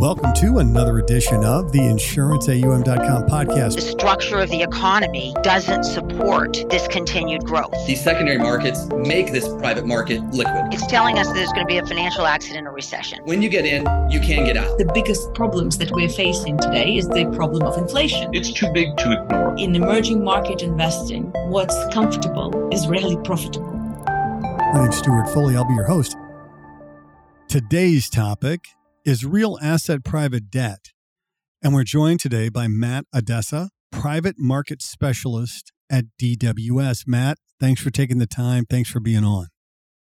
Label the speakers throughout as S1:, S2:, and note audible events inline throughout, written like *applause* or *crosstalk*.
S1: Welcome to another edition of the InsuranceAUM.com podcast.
S2: The structure of the economy doesn't support this continued growth.
S3: These secondary markets make this private market liquid.
S2: It's telling us there's going to be a financial accident or recession.
S3: When you get in, you can get out.
S4: The biggest problems that we're facing today is the problem of inflation.
S5: It's too big to ignore.
S4: In emerging market investing, what's comfortable is rarely profitable.
S1: My name's Stuart Foley. I'll be your host. Today's topic is real asset private debt. And we're joined today by Matt Addesa, private market specialist at DWS. Matt, thanks for taking the time. Thanks for being on.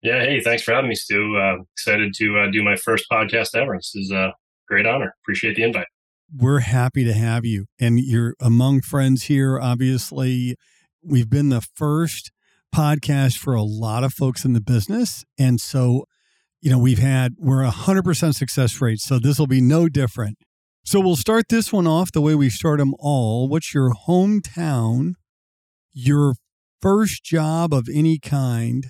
S6: Yeah, hey, thanks for having me, Stu. Uh, excited to uh, do my first podcast ever. This is a great honor. Appreciate the invite.
S1: We're happy to have you. And you're among friends here, obviously. We've been the first podcast for a lot of folks in the business. And so you know, we've had, we're a 100% success rate. So this will be no different. So we'll start this one off the way we start them all. What's your hometown, your first job of any kind,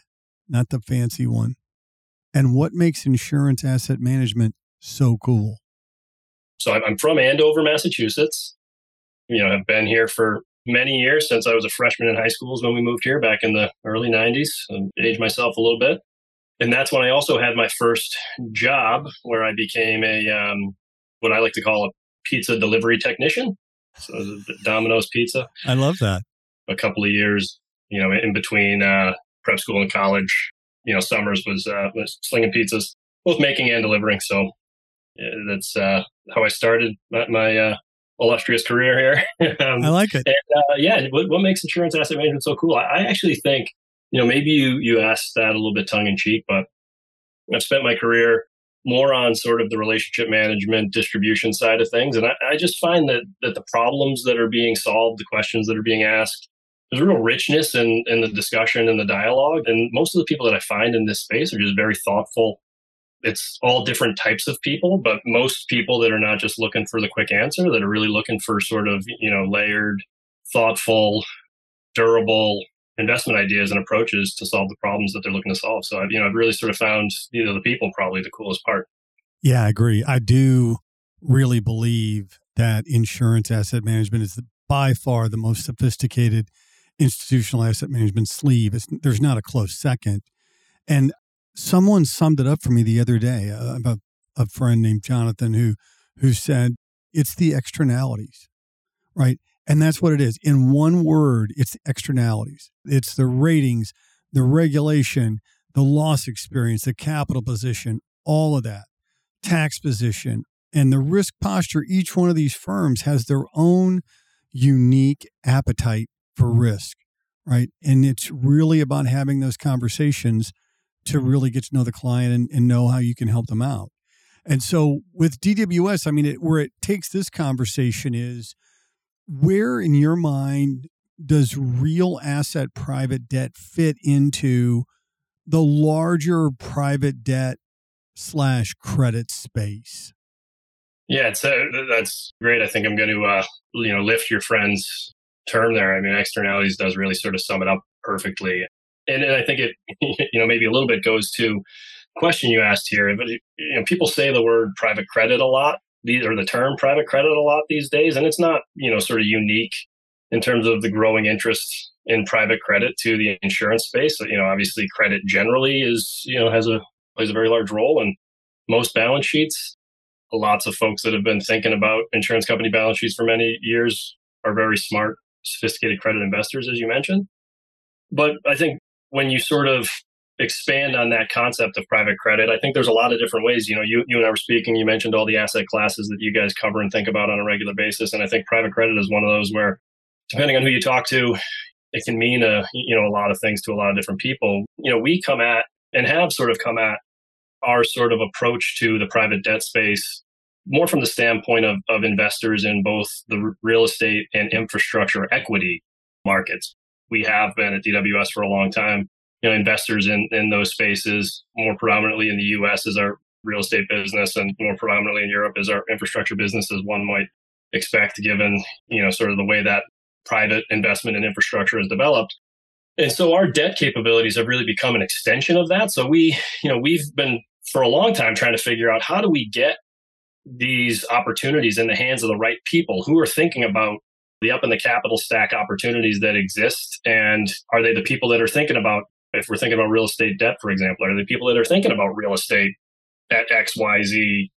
S1: not the fancy one, and what makes insurance asset management so cool?
S6: So I'm from Andover, Massachusetts. You know, I've been here for many years since I was a freshman in high school is when we moved here back in the early 90s. I aged myself a little bit and that's when I also had my first job where I became a um, what I like to call a pizza delivery technician. So Domino's Pizza.
S1: I love that.
S6: A couple of years, you know, in between uh, prep school and college, you know, summers was, uh, was slinging pizzas, both making and delivering. So yeah, that's uh, how I started my, my uh, illustrious career
S1: here. *laughs* um, I like it.
S6: And, uh, yeah, what, what, makes insurance asset management so cool? I, I actually think you know, maybe you you asked that a little bit tongue in cheek, but I've spent my career more on sort of the relationship management distribution side of things. And I, I, just find that that the problems that are being solved, the questions that are being asked, there's real richness in, in the discussion and the dialogue. And most of the people that I find in this space are just very thoughtful. It's all different types of people, but most people that are not just looking for the quick answer, that are really looking for sort of, you know, layered, thoughtful, durable investment ideas and approaches to solve the problems that they're looking to solve. So, I've, you know, I've really sort of found, you know, the people probably the coolest part.
S1: Yeah, I agree. I do really believe that insurance asset management is by far the most sophisticated institutional asset management sleeve. It's, there's not a close second. And someone summed it up for me the other day uh, about a friend named Jonathan who who said it's the externalities, right? And that's what it is. In one word, it's the externalities. It's the ratings, the regulation, the loss experience, the capital position, all of that, tax position, and the risk posture. Each one of these firms has their own unique appetite for mm-hmm. risk, right? And it's really about having those conversations to really get to know the client and, and know how you can help them out. And so with DWS, I mean, it, where it takes this conversation is where in your mind does real asset private debt fit into the larger private debt slash credit space?
S6: Yeah, uh, that's great. I think I'm going to uh, you know lift your friend's term there. I mean, externalities does really sort of sum it up perfectly, and, and I think it *laughs* you know maybe a little bit goes to question you asked here. But you know, people say the word private credit a lot, these or the term private credit a lot these days, and it's not you know sort of unique in terms of the growing interest in private credit to the insurance space. You know, obviously, credit generally is you know has a plays a very large role in most balance sheets. Lots of folks that have been thinking about insurance company balance sheets for many years are very smart, sophisticated credit investors, as you mentioned. But I think when you sort of expand on that concept of private credit, I think there's a lot of different ways. You know, you, you and I were speaking, you mentioned all the asset classes that you guys cover and think about on a regular basis. And I think private credit is one of those where, depending on who you talk to, it can mean a, you know, a lot of things to a lot of different people. You know, we come at and have sort of come at our sort of approach to the private debt space more from the standpoint of, of investors in both the real estate and infrastructure equity markets. We have been at DWS for a long time you know investors in in those spaces more predominantly in the US as our real estate business and more predominantly in Europe as our infrastructure business as one might expect given you know sort of the way that private investment in infrastructure is developed and so our debt capabilities have really become an extension of that so we you know we've been for a long time trying to figure out how do we get these opportunities in the hands of the right people who are thinking about the up in the capital stack opportunities that exist? And are they the people that are thinking about, if we're thinking about real estate debt, for example, are the people that are thinking about real estate at XYZ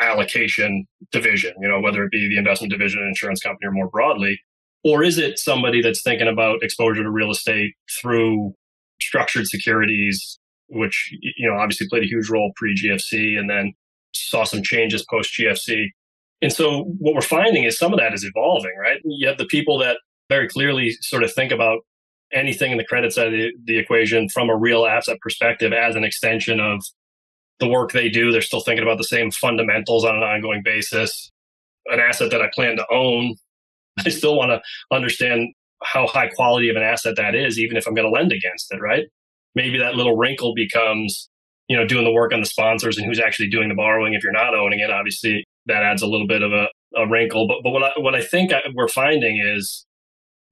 S6: allocation division, you know, whether it be the investment division, insurance company, or more broadly? Or is it somebody that's thinking about exposure to real estate through structured securities, which, you know, obviously played a huge role pre GFC and then saw some changes post GFC? And so what we're finding is some of that is evolving, right? You have the people that very clearly sort of think about anything in the credit side of the, the equation from a real asset perspective as an extension of the work they do. They're still thinking about the same fundamentals on an ongoing basis. An asset that I plan to own, *laughs* I still want to understand how high quality of an asset that is, even if I'm going to lend against it, right? Maybe that little wrinkle becomes, you know, doing the work on the sponsors and who's actually doing the borrowing if you're not owning it. Obviously, that adds a little bit of a, a wrinkle. But, but what, I, what I think I, we're finding is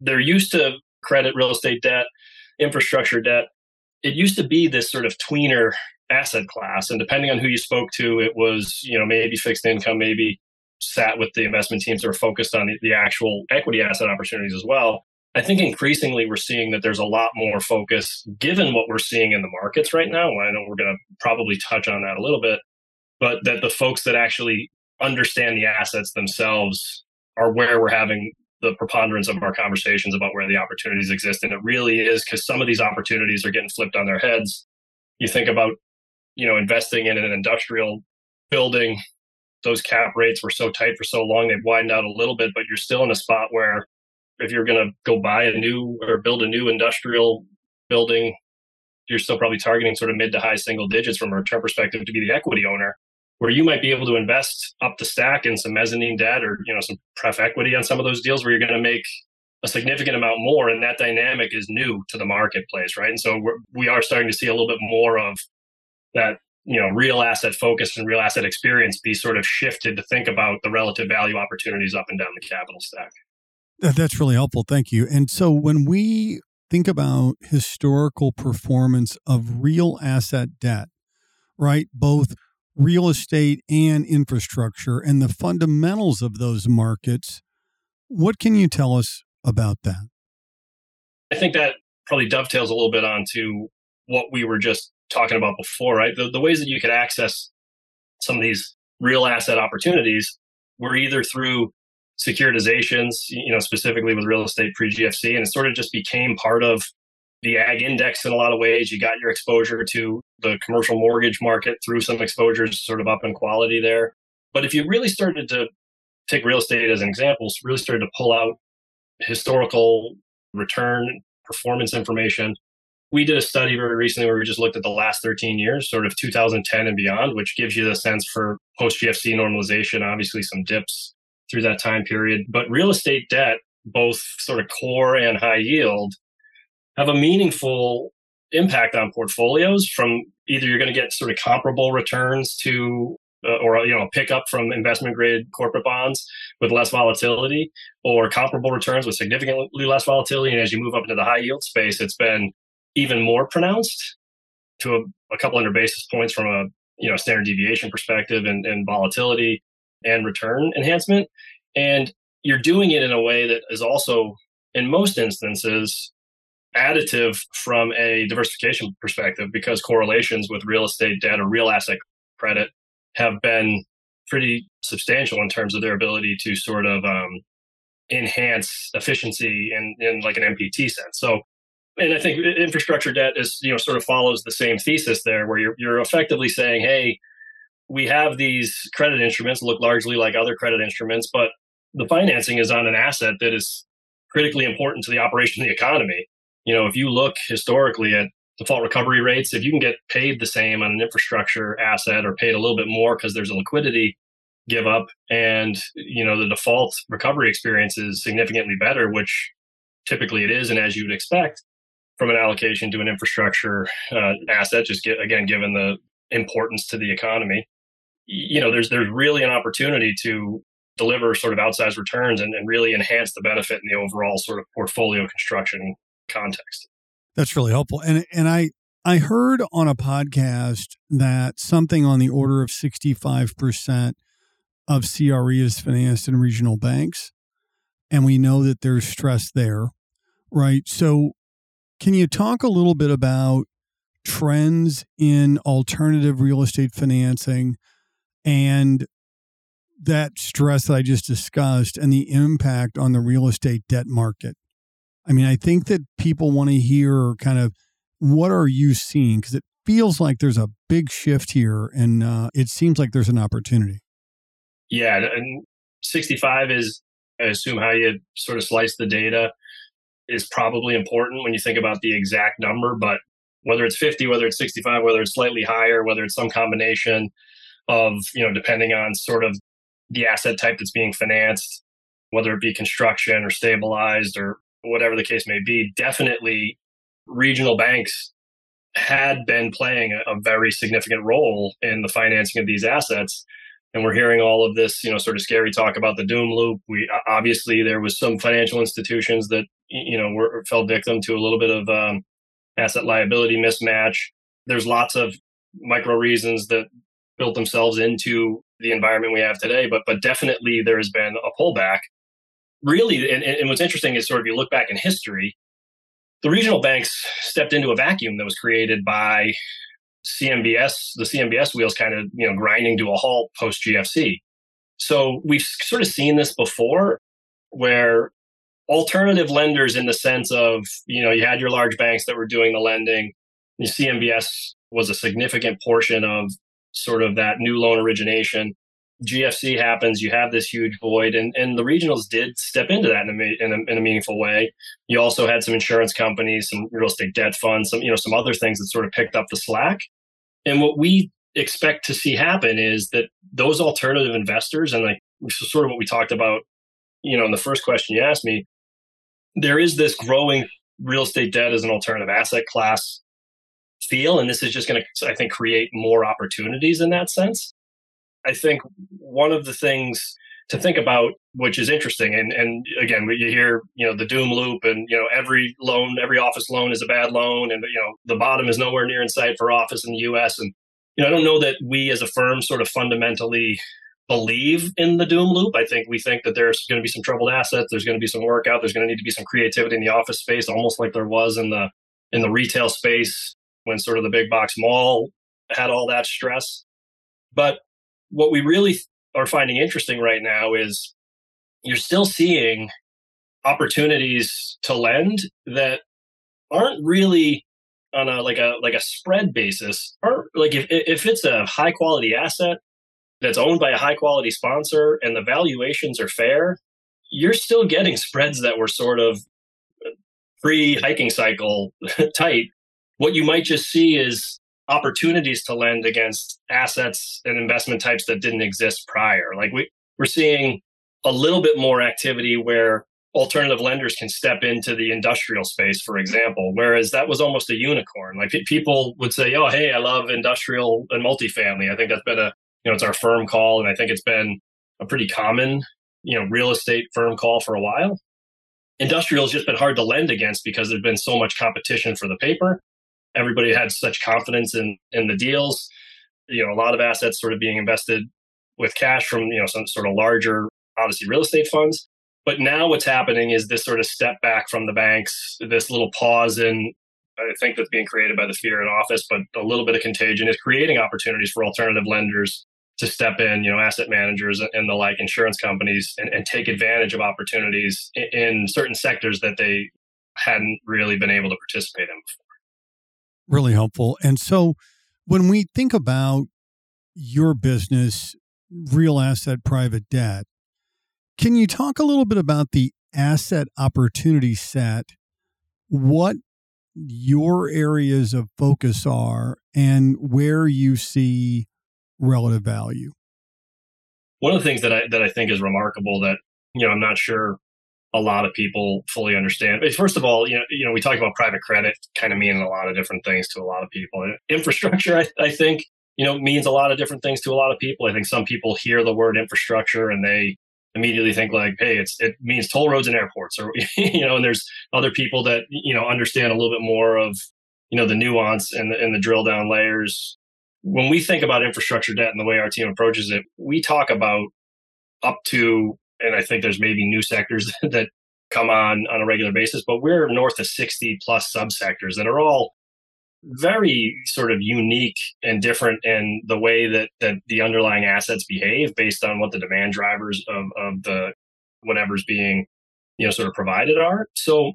S6: they're used to credit, real estate debt, infrastructure debt. It used to be this sort of tweener asset class. And depending on who you spoke to, it was, you know, maybe fixed income, maybe sat with the investment teams that are focused on the, the actual equity asset opportunities as well. I think increasingly we're seeing that there's a lot more focus given what we're seeing in the markets right now. I know we're going to probably touch on that a little bit, but that the folks that actually understand the assets themselves are where we're having the preponderance of our conversations about where the opportunities exist. And it really is because some of these opportunities are getting flipped on their heads. You think about, you know, investing in an industrial building, those cap rates were so tight for so long, they've widened out a little bit, but you're still in a spot where if you're going to go buy a new or build a new industrial building, you're still probably targeting sort of mid to high single digits from a return perspective to be the equity owner where you might be able to invest up the stack in some mezzanine debt or you know some pref equity on some of those deals where you're going to make a significant amount more and that dynamic is new to the marketplace right? And so we're, we are starting to see a little bit more of that you know real asset focus and real asset experience be sort of shifted to think about the relative value opportunities up and down the capital stack.
S1: That's really helpful. Thank you. And so when we think about historical performance of real asset debt right both real estate and infrastructure and the fundamentals of those markets. What can you tell us about that?
S6: I think that probably dovetails a little bit onto what we were just talking about before, right? The, the ways that you could access some of these real asset opportunities were either through securitizations, you know, specifically with real estate pre GFC, and it sort of just became part of the ag index in a lot of ways. You got your exposure to the commercial mortgage market through some exposures sort of up in quality there. But if you really started to take real estate as an example, really started to pull out historical return performance information. We did a study very recently where we just looked at the last 13 years, sort of 2010 and beyond, which gives you the sense for post GFC normalization, obviously some dips through that time period. But real estate debt, both sort of core and high yield, have a meaningful impact on portfolios from either you're going to get sort of comparable returns to uh, or you know pick up from investment grade corporate bonds with less volatility or comparable returns with significantly less volatility. And as you move up into the high yield space it's been even more pronounced to a, a couple hundred basis points from a you know standard deviation perspective and, and volatility and return enhancement. And you're doing it in a way that is also in most instances additive from a diversification perspective because correlations with real estate debt or real asset credit have been pretty substantial in terms of their ability to sort of um, enhance efficiency in, in like an MPT sense. So, and I think infrastructure debt is, you know, sort of follows the same thesis there where you're, you're effectively saying, hey, we have these credit instruments look largely like other credit instruments, but the financing is on an asset that is critically important to the operation of the economy you know, if you look historically at default recovery rates, if you can get paid the same on an infrastructure asset or paid a little bit more because there's a liquidity give up and you know the default recovery experience is significantly better which typically it is and as you would expect from an allocation to an infrastructure uh, asset just get, again given the importance to the economy you know there's there's really an opportunity to deliver sort of outsized returns and, and really enhance the benefit in the overall sort of portfolio construction context.
S1: That's really helpful. And and I I heard on a podcast that something on the order of 65% of CRE is financed in regional banks, and we know that there's stress there, right? So, can you talk a little bit about trends in alternative real estate financing and that stress that I just discussed and the impact on the real estate debt market? I mean, I think that people want to hear kind of what are you seeing because it feels like there's a big shift here and uh, it seems like there's an opportunity.
S6: Yeah, and 65 is, I assume, how you sort of slice the data is probably important when you think about the exact number. But whether it's 50, whether it's 65, whether it's slightly higher, whether it's some combination of, you know, depending on sort of the asset type that's being financed, whether it be construction or stabilized or whatever the case may be, definitely regional banks had been playing a, a very significant role in the financing of these assets. And we're hearing all of this you know sort of scary talk about the doom loop. We obviously there was some financial institutions that you know were fell victim to a little bit of um, asset liability mismatch. There's lots of micro reasons that built themselves into the environment we have today but but definitely there has been a pullback really and, and what's interesting is sort of you look back in history the regional banks stepped into a vacuum that was created by CMBS, the CMBS wheels kind of, you know, grinding to a halt post GFC. So we've sort of seen this before where alternative lenders in the sense of, you know, you had your large banks that were doing the lending. The CMBS was a significant portion of sort of that new loan origination. GFC happens, you have this huge void, and, and the regionals did step into that in a, in a, in a meaningful way. You also had some insurance companies, some real estate debt funds, some you know some other things that sort of picked up the slack. And what we expect to see happen is that those alternative investors, and like sort of what we talked about, you know, in the first question you asked me, there is this growing real estate debt as an alternative asset class feel, and this is just going to, I think, create more opportunities in that sense. I think one of the things to think about, which is interesting, and and again, you hear you know the doom loop, and you know every loan, every office loan is a bad loan, and you know the bottom is nowhere near in sight for office in the U.S. And you know I don't know that we as a firm sort of fundamentally believe in the doom loop. I think we think that there's going to be some troubled assets, there's going to be some workout, there's going to need to be some creativity in the office space, almost like there was in the in the retail space when sort of the big box mall had all that stress. But what we really are finding interesting right now is you're still seeing opportunities to lend that aren't really on a like a like a spread basis. Aren't like if if it's a high quality asset that's owned by a high quality sponsor and the valuations are fair you're still getting spreads that were sort of pre hiking cycle *laughs* tight. What you might just see is opportunities to lend against assets and investment types that didn't exist prior. Like we, we're seeing a little bit more activity where alternative lenders can step into the industrial space, for example, whereas that was almost a unicorn. Like people would say, "Oh, hey, I love industrial and multifamily." I think that's been a you know it's our firm call, and I think it's been a pretty common you know real estate firm call for a while. Industrial has just been hard to lend against because there's been so much competition for the paper everybody had such confidence in in the deals. You know, a lot of assets sort of being invested with cash from you know some sort of larger, obviously real estate funds. But now what's happening is this sort of step back from the banks, this little pause in I think that's being created by the fear in office, but a little bit of contagion is creating opportunities for alternative lenders to step in, you know, asset managers and the like, insurance companies, and, and take advantage of opportunities in, in certain sectors that they hadn't really been able to participate in before
S1: really helpful. And so when we think about your business, real asset private debt, can you talk a little bit about the asset opportunity set, what your areas of focus are, and where you see relative value?
S6: One of the things that I that I think is remarkable that you know I'm not sure a lot of people fully understand. First of all, you know, you know, we talk about private credit kind of meaning a lot of different things to a lot of people. Infrastructure, I, I think, you know, means a lot of different things to a lot of people. I think some people hear the word infrastructure and they immediately think like, hey, it's it means toll roads and airports, or *laughs* you know, and there's other people that you know understand a little bit more of you know the nuance and the, and the drill down layers. When we think about infrastructure debt and the way our team approaches it, we talk about up to, and I think there's maybe new sectors *laughs* that come on on a regular basis, but we're north of 60 plus subsectors that are all very sort of unique and different in the way that, that the underlying assets behave based on what the demand drivers of, of the whatever's being you know sort of provided are. So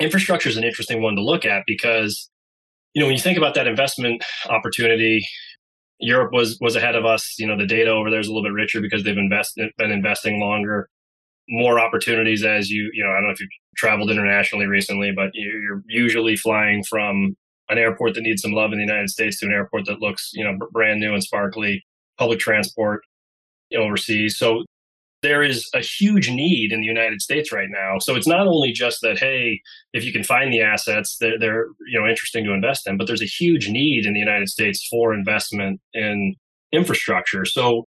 S6: infrastructure is an interesting one to look at because you know when you think about that investment opportunity europe was was ahead of us. You know the data over there is a little bit richer because they've invested been investing longer. More opportunities as you you know i don't know if you've traveled internationally recently but you're usually flying from an airport that needs some love in the united states to an airport that looks you know brand new and sparkly public transport overseas. So there is a huge need in the United States right now. So it's not only just that, hey, if you can find the assets, they're, they're you know interesting to invest in, but there's a huge need in the United States for investment in infrastructure. So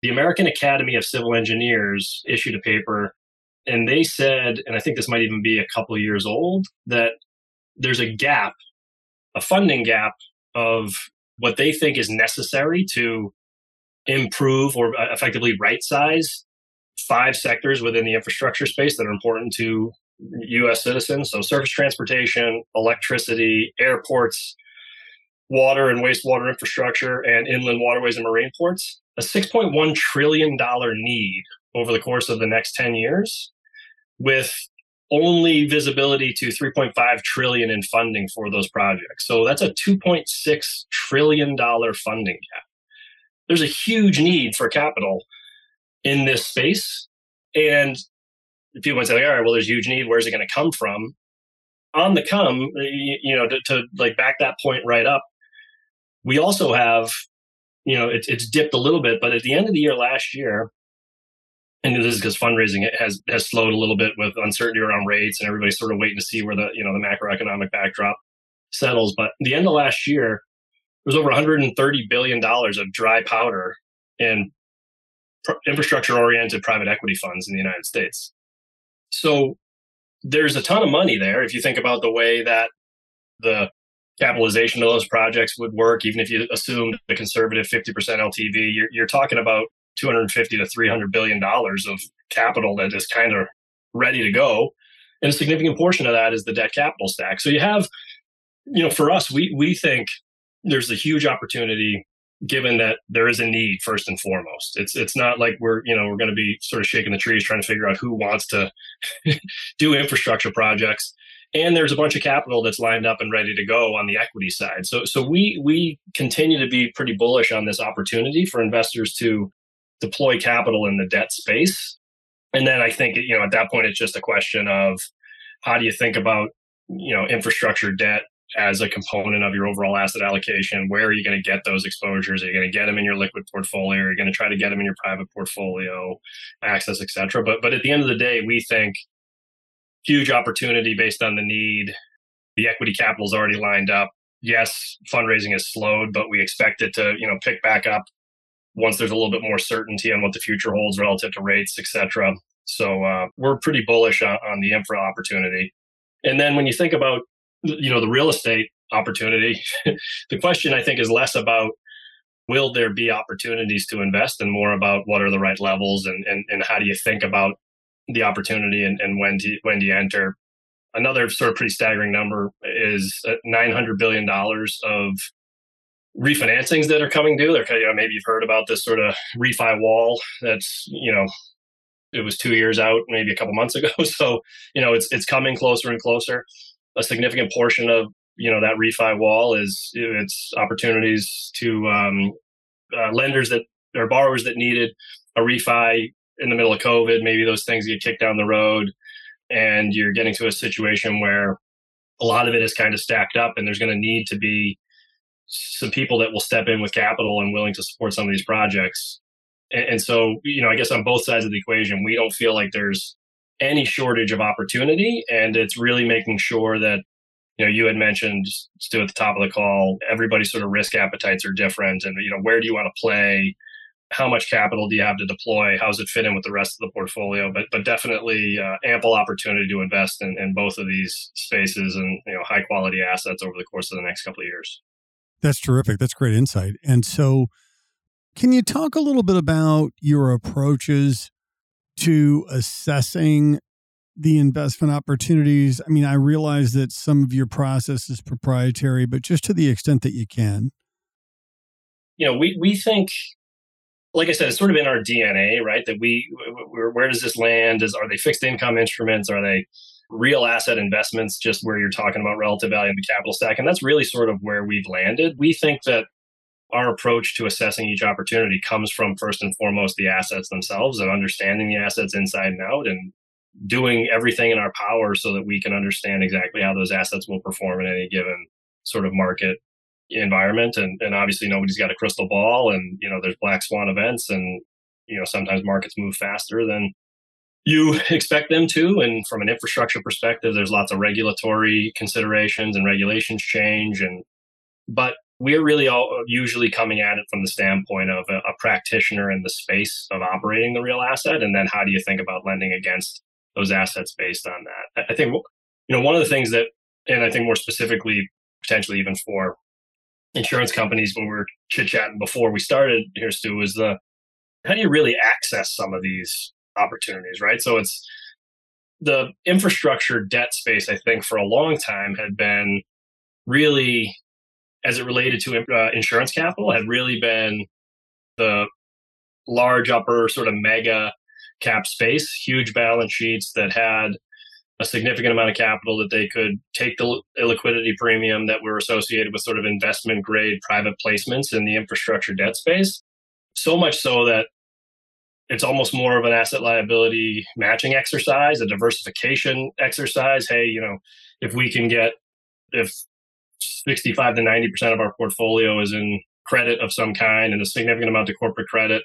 S6: the American Academy of Civil Engineers issued a paper and they said, and I think this might even be a couple years old, that there's a gap, a funding gap of what they think is necessary to improve or effectively right size five sectors within the infrastructure space that are important to US citizens. So, surface transportation, electricity, airports, water and wastewater infrastructure, and inland waterways and marine ports. A $6.1 trillion need over the course of the next 10 years, with only visibility to 3.5 trillion in funding for those projects. So that's a 2.6 trillion dollar funding gap there's a huge need for capital in this space. And people might say, all right, well, there's huge need. Where's it going to come from? On the come, uh, you know, to, to, like back that point right up, we also have, you know, it, it's dipped a little bit, but at the end of the year last year, and this is because fundraising has has slowed a little bit with uncertainty around rates and everybody's sort of waiting to see where the you know the macroeconomic backdrop settles. But the end of last year, there was over 130 billion dollars of dry powder in infrastructure oriented private equity funds in the United States. So there's a ton of money there if you think about the way that the capitalization of those projects would work even if you assume the conservative 50% LTV you're, you're talking about 250 to 300 billion dollars of capital that is kind of ready to go and a significant portion of that is the debt capital stack so you have you know for us we we think there's a huge opportunity given that there is a need first and foremost. It's it's not like we're you know we're going to be sort of shaking the trees trying to figure out who wants to *laughs* do infrastructure projects. And there's a bunch of capital that's lined up and ready to go on the equity side. So so we we continue to be pretty bullish on this opportunity for investors to deploy capital in the debt space. And then I think you know at that point it's just a question of how do you think about you know infrastructure debt as a component of your overall asset allocation. Where are you going to get those exposures? Are you going to get them in your liquid portfolio? Are you going to try to get them in your private portfolio, access, et cetera? But but at the end of the day, we think huge opportunity based on the need. The equity capital is already lined up. Yes, fundraising has slowed, but we expect it to you know pick back up once there's a little bit more certainty on what the future holds relative to rates, et cetera. So uh, we're pretty bullish on, on the infra opportunity. And then when you think about you know the real estate opportunity *laughs* the question i think is less about will there be opportunities to invest and more about what are the right levels and and, and how do you think about the opportunity and, and when do you, when do you enter? Another sort of pretty staggering number is uh, 900 billion dollars of refinancings that are coming due. There, you know, maybe you've heard about this sort of refi wall that's you know it was two years out maybe a couple months ago. *laughs* So you know it's it's coming closer and closer a significant portion of you know that refi wall is it's opportunities to um, uh, lenders that or borrowers that needed a refi in the middle of COVID. Maybe those things get kicked down the road, and you're getting to a situation where a lot of it is kind of stacked up, and there's going to need to be some people that will step in with capital and willing to support some of these projects. And, and so, you know, I guess on both sides of the equation, we don't feel like there's any shortage of opportunity. And it's really making sure that, you know, you had mentioned, Stu, at the top of the call, everybody's sort of risk appetites are different. And, you know, where do you want to play? How much capital do you have to deploy? How does it fit in with the rest of the portfolio? But, but definitely uh, ample opportunity to invest in, in both of these spaces and, you know, high quality assets over the course of the next couple of years.
S1: That's terrific. That's great insight. And so, Can you talk a little bit about your approaches to assessing the investment opportunities? I mean, I realize that some of your process is proprietary, but just to the extent that you can.
S6: You know, we, we think, like I said, it's sort of in our DNA, right? That we, where does this land? Is are they fixed income instruments? Are they real asset investments? Just where you're talking about relative value in the capital stack, and that's really sort of where we've landed. We think that our approach to assessing each opportunity comes from first and foremost the assets themselves and understanding the assets inside and out and doing everything in our power so that we can understand exactly how those assets will perform in any given sort of market environment. And, and obviously nobody's got a crystal ball and you know there's black swan events and you know sometimes markets move faster than you *laughs* expect them to. And from an infrastructure perspective there's lots of regulatory considerations and regulations change and but we're really all usually coming at it from the standpoint of a, a, practitioner in the space of operating the real asset and then how do you think about lending against those assets based on that? I think you know one of the things that and i think more specifically potentially even for insurance companies when we were chit-chatting before we started here stu is the how do you really access some of these opportunities right? So it's the infrastructure debt space i think for a long time had been really as it related to uh, insurance capital had really been the large upper sort of mega cap space, huge balance sheets that had a significant amount of capital that they could take the illiquidity premium that were associated with sort of investment grade private placements in the infrastructure debt space. So much so that it's almost more of an asset liability matching exercise, a diversification exercise. Hey, you know, if we can get, if 65 to 90% of our portfolio is in credit of some kind and a significant amount of corporate credit.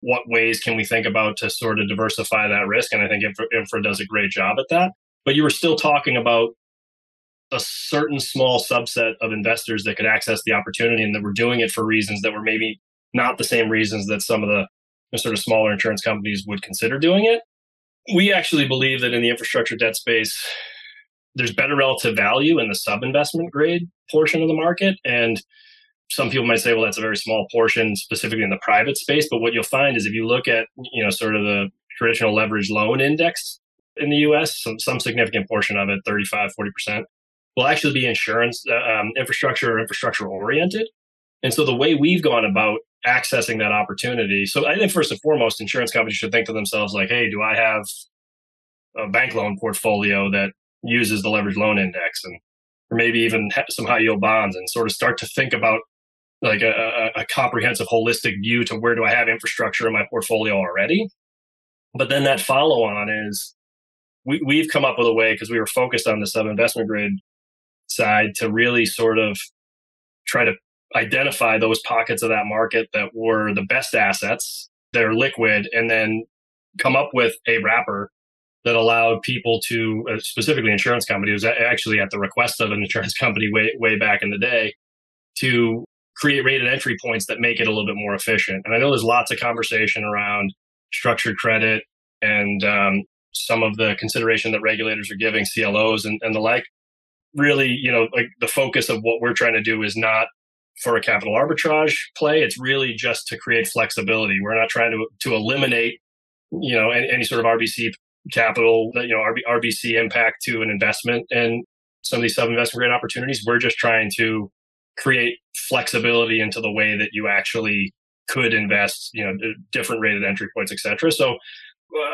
S6: What ways can we think about to sort of diversify that risk? And I think Infra, Infra does a great job at that. But you were still talking about a certain small subset of investors that could access the opportunity and that were doing it for reasons that were maybe not the same reasons that some of the sort of smaller insurance companies would consider doing it. We actually believe that in the infrastructure debt space, there's better relative value in the sub investment grade portion of the market. And some people might say, well, that's a very small portion specifically in the private space. But what you'll find is if you look at, you know, sort of the traditional leverage loan index in the US, some, some significant portion of it, 35, 40%, will actually be insurance, uh, um, infrastructure, or infrastructure oriented. And so the way we've gone about accessing that opportunity, so I think first and foremost, insurance companies should think to themselves like, hey, do I have a bank loan portfolio that uses the leverage loan index and or maybe even some high yield bonds and sort of start to think about like a, a, comprehensive holistic view to where do I have infrastructure in my portfolio already. But then that follow on is we, we've come up with a way because we were focused on the sub investment grade side to really sort of try to identify those pockets of that market that were the best assets they're liquid and then come up with a wrapper that allowed people to, uh, specifically insurance companies, actually at the request of an insurance *laughs* company way way back in the day, to create rated entry points that make it a little bit more efficient. And I know there's lots of conversation around structured credit and um, some of the consideration that regulators are giving CLOs and, and the like. Really, you know, like the focus of what we're trying to do is not for a capital arbitrage play. It's really just to create flexibility. We're not trying to to eliminate, you know, any, any sort of RBC capital, you know, RB, RBC impact to an investment and some of these sub investment grade opportunities. We're just trying to create flexibility into the way that you actually could invest, you know, different rated entry points, et cetera. So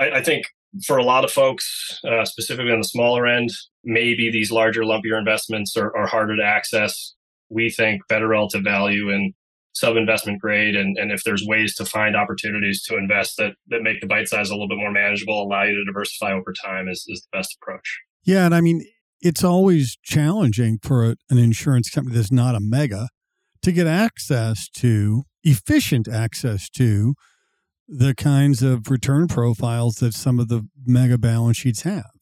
S6: I, I think for a lot of folks, uh, specifically on the smaller end, maybe these larger, lumpier investments are, are harder to access. We think better relative value and sub investment grade and, and if there's ways to find opportunities to invest that that make the bite size a little bit more manageable allow you to diversify over time is, is the best approach.
S1: Yeah and i mean it's always challenging for a, an insurance company that's not a mega to get access to efficient access to the kinds of return profiles that some of the mega balance sheets have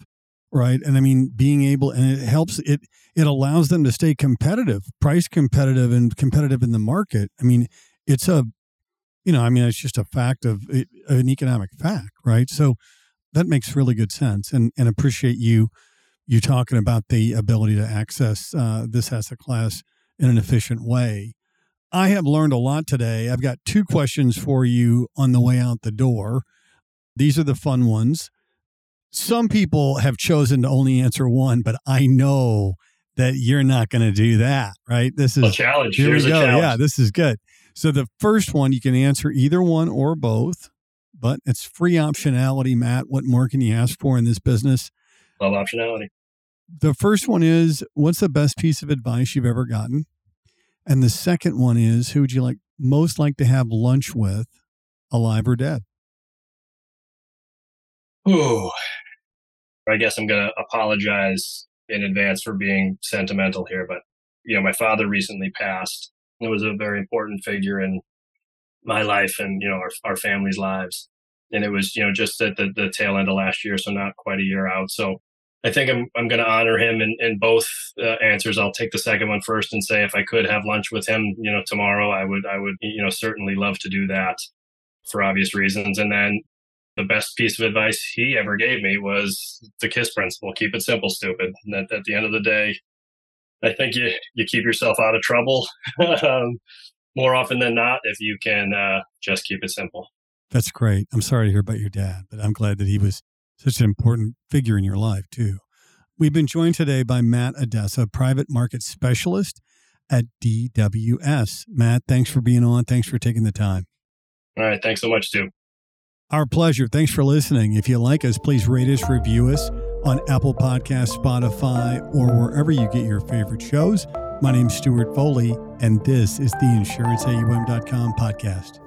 S1: right and i mean being able and it helps it it allows them to stay competitive price competitive and competitive in the market i mean it's a you know i mean it's just a fact of an economic fact right so that makes really good sense and and appreciate you you talking about the ability to access uh, this asset class in an efficient way I have learned a lot today. I've got two questions for you on the way out the door. These are the fun ones. Some people have chosen to only answer one, but I know that you're not going to do that, right? This is
S6: a challenge.
S1: Here
S6: Here's
S1: we
S6: a
S1: go.
S6: challenge.
S1: Yeah, this is good. So the first one, you can answer either one or both, but it's free optionality. Matt, what more can you ask for in this business?
S6: Love optionality.
S1: The first one is, what's the best piece of advice you've ever gotten? And the second one is, who would you like most like to have lunch with, alive or dead?
S6: Ooh. I guess I'm going to apologize in advance for being sentimental here, but you know, my father recently passed. It was a very important figure in my life and you know our our family's lives. And it was you know just at the the tail end of last year, so not quite a year out. So I think I'm I'm going to honor him in in both uh, answers. I'll take the second one first and say if I could have lunch with him, you know, tomorrow, I would I would you know certainly love to do that for obvious reasons. And then the best piece of advice he ever gave me was the KISS principle keep it simple stupid and at, at the end of the day i think you you keep yourself out of trouble *laughs* um, more often than not if you can uh, just keep it simple
S1: That's great. I'm sorry to hear about your dad, but I'm glad that he was such an important figure in your life, too. We've been joined today by Matt Addesa, private market specialist at DWS. Matt, thanks for being on. Thanks for taking the time.
S6: all right thanks so much too
S1: Our pleasure. Thanks for listening. If you like us, please rate us, review us on Apple Podcasts, Spotify, or wherever you get your favorite shows. My name's Stuart Foley, and this is the InsuranceAUM.com podcast.